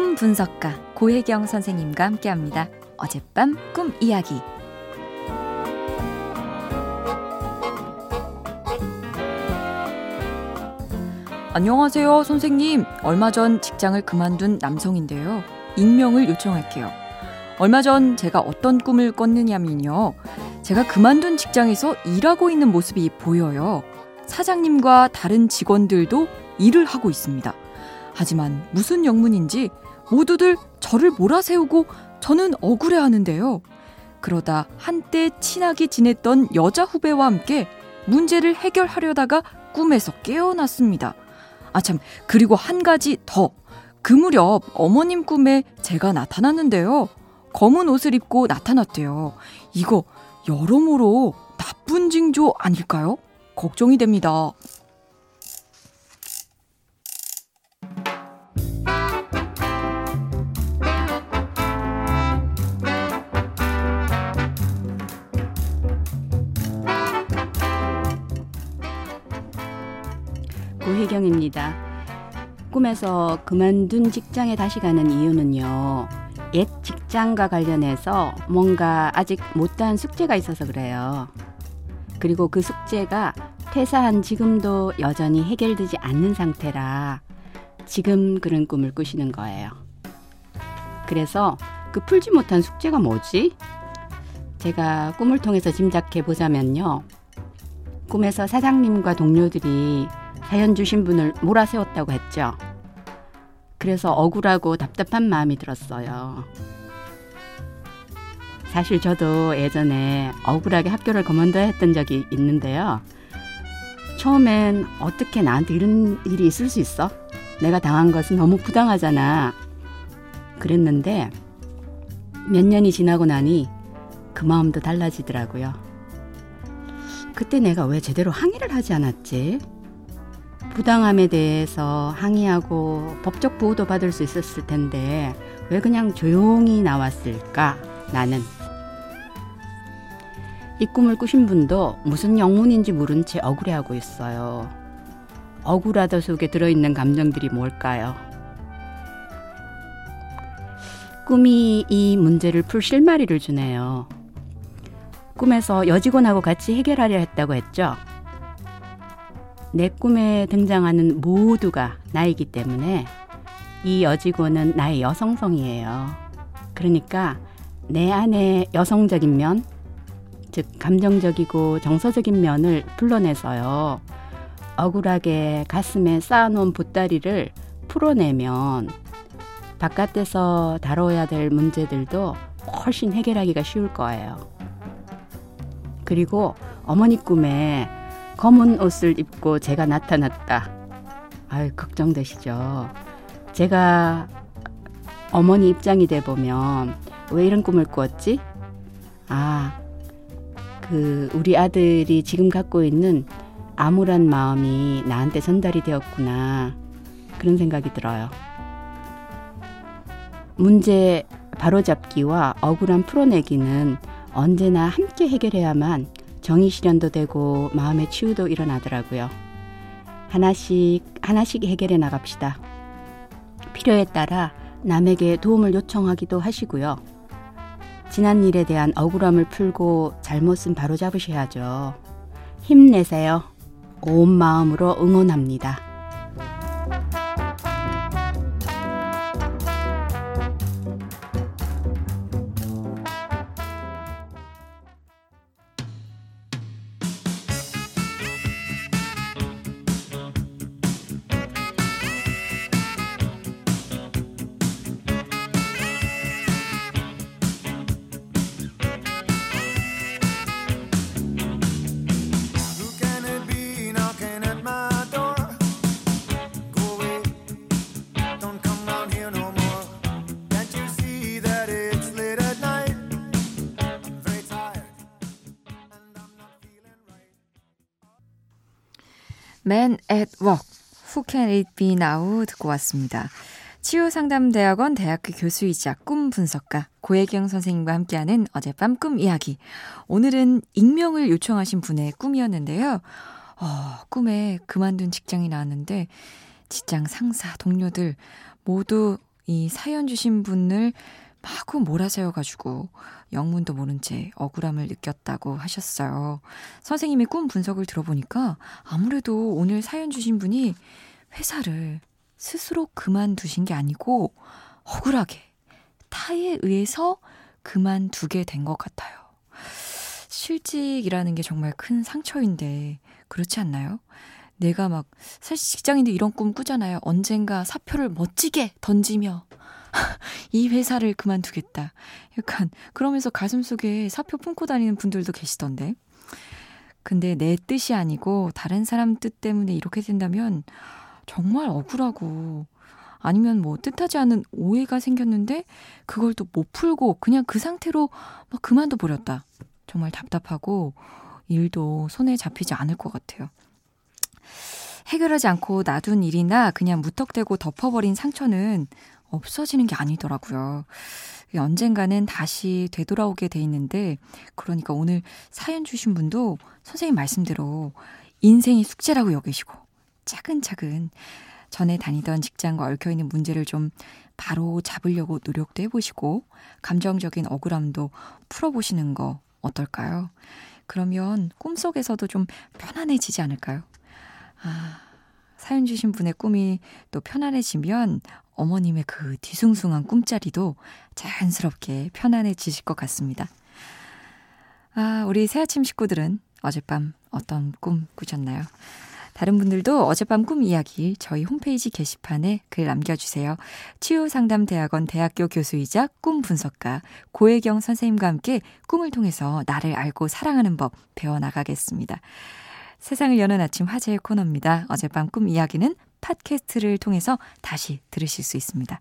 꿈 분석가 고혜경 선생님과 함께합니다. 어젯밤 꿈 이야기. 안녕하세요, 선생님. 얼마 전 직장을 그만둔 남성인데요. 익명을 요청할게요. 얼마 전 제가 어떤 꿈을 꿨느냐면요. 제가 그만둔 직장에서 일하고 있는 모습이 보여요. 사장님과 다른 직원들도 일을 하고 있습니다. 하지만 무슨 영문인지 모두들 저를 몰아세우고 저는 억울해 하는데요. 그러다 한때 친하게 지냈던 여자 후배와 함께 문제를 해결하려다가 꿈에서 깨어났습니다. 아, 참, 그리고 한 가지 더. 그 무렵 어머님 꿈에 제가 나타났는데요. 검은 옷을 입고 나타났대요. 이거 여러모로 나쁜 징조 아닐까요? 걱정이 됩니다. 고혜경입니다. 꿈에서 그만둔 직장에 다시 가는 이유는요. 옛 직장과 관련해서 뭔가 아직 못다한 숙제가 있어서 그래요. 그리고 그 숙제가 퇴사한 지금도 여전히 해결되지 않는 상태라 지금 그런 꿈을 꾸시는 거예요. 그래서 그 풀지 못한 숙제가 뭐지? 제가 꿈을 통해서 짐작해 보자면요. 꿈에서 사장님과 동료들이 사연 주신 분을 몰아세웠다고 했죠. 그래서 억울하고 답답한 마음이 들었어요. 사실 저도 예전에 억울하게 학교를 그만둬야 했던 적이 있는데요. 처음엔 어떻게 나한테 이런 일이 있을 수 있어? 내가 당한 것은 너무 부당하잖아. 그랬는데 몇 년이 지나고 나니 그 마음도 달라지더라고요. 그때 내가 왜 제대로 항의를 하지 않았지? 부당함에 대해서 항의하고 법적 보호도 받을 수 있었을 텐데 왜 그냥 조용히 나왔을까? 나는 이 꿈을 꾸신 분도 무슨 영문인지 모른 채 억울해하고 있어요. 억울하다 속에 들어있는 감정들이 뭘까요? 꿈이 이 문제를 풀 실마리를 주네요. 꿈에서 여직원하고 같이 해결하려 했다고 했죠. 내 꿈에 등장하는 모두가 나이기 때문에 이 여직원은 나의 여성성이에요. 그러니까 내 안에 여성적인 면, 즉 감정적이고 정서적인 면을 불러내서요. 억울하게 가슴에 쌓아놓은 보따리를 풀어내면 바깥에서 다뤄야 될 문제들도 훨씬 해결하기가 쉬울 거예요. 그리고 어머니 꿈에 검은 옷을 입고 제가 나타났다. 아유, 걱정되시죠? 제가 어머니 입장이 돼 보면 왜 이런 꿈을 꾸었지? 아, 그 우리 아들이 지금 갖고 있는 암울한 마음이 나한테 전달이 되었구나. 그런 생각이 들어요. 문제 바로잡기와 억울함 풀어내기는 언제나 함께 해결해야만 정의 실현도 되고 마음의 치유도 일어나더라고요. 하나씩 하나씩 해결해 나갑시다. 필요에 따라 남에게 도움을 요청하기도 하시고요. 지난 일에 대한 억울함을 풀고 잘못은 바로 잡으셔야죠. 힘내세요. 온 마음으로 응원합니다. Man at Work, Who Can It Be Now 듣고 왔습니다. 치유상담대학원 대학교 교수이자 꿈 분석가 고혜경 선생님과 함께하는 어젯밤 꿈 이야기. 오늘은 익명을 요청하신 분의 꿈이었는데요. 어, 꿈에 그만둔 직장이 나왔는데 직장 상사, 동료들 모두 이 사연 주신 분을 마구 몰아세워가지고 영문도 모른 채 억울함을 느꼈다고 하셨어요. 선생님의 꿈 분석을 들어보니까 아무래도 오늘 사연 주신 분이 회사를 스스로 그만두신 게 아니고 억울하게 타에 의해서 그만두게 된 것 같아요. 실직이라는 게 정말 큰 상처인데 그렇지 않나요? 내가 막 사실 직장인들 이런 꿈 꾸잖아요. 언젠가 사표를 멋지게 던지며 이 회사를 그만두겠다. 약간 그러면서 가슴속에 사표 품고 다니는 분들도 계시던데. 근데 내 뜻이 아니고 다른 사람 뜻 때문에 이렇게 된다면 정말 억울하고 아니면 뭐 뜻하지 않은 오해가 생겼는데 그걸 또 못 풀고 그냥 그 상태로 막 그만둬 버렸다. 정말 답답하고 일도 손에 잡히지 않을 것 같아요. 해결하지 않고 놔둔 일이나 그냥 무턱대고 덮어버린 상처는 없어지는 게 아니더라고요. 언젠가는 다시 되돌아오게 돼 있는데, 그러니까 오늘 사연 주신 분도 선생님 말씀대로 인생이 숙제라고 여기시고, 차근차근 전에 다니던 직장과 얽혀있는 문제를 좀 바로 잡으려고 노력도 해보시고, 감정적인 억울함도 풀어보시는 거 어떨까요? 그러면 꿈속에서도 좀 편안해지지 않을까요? 아, 사연 주신 분의 꿈이 또 편안해지면 어머님의 그 뒤숭숭한 꿈자리도 자연스럽게 편안해지실 것 같습니다. 아, 우리 새아침 식구들은 어젯밤 어떤 꿈 꾸셨나요? 다른 분들도 어젯밤 꿈 이야기 저희 홈페이지 게시판에 글 남겨주세요. 치유상담대학원 대학교 교수이자 꿈 분석가 고혜경 선생님과 함께 꿈을 통해서 나를 알고 사랑하는 법 배워나가겠습니다. 세상을 여는 아침 화제의 코너입니다. 어젯밤 꿈 이야기는 팟캐스트를 통해서 다시 들으실 수 있습니다.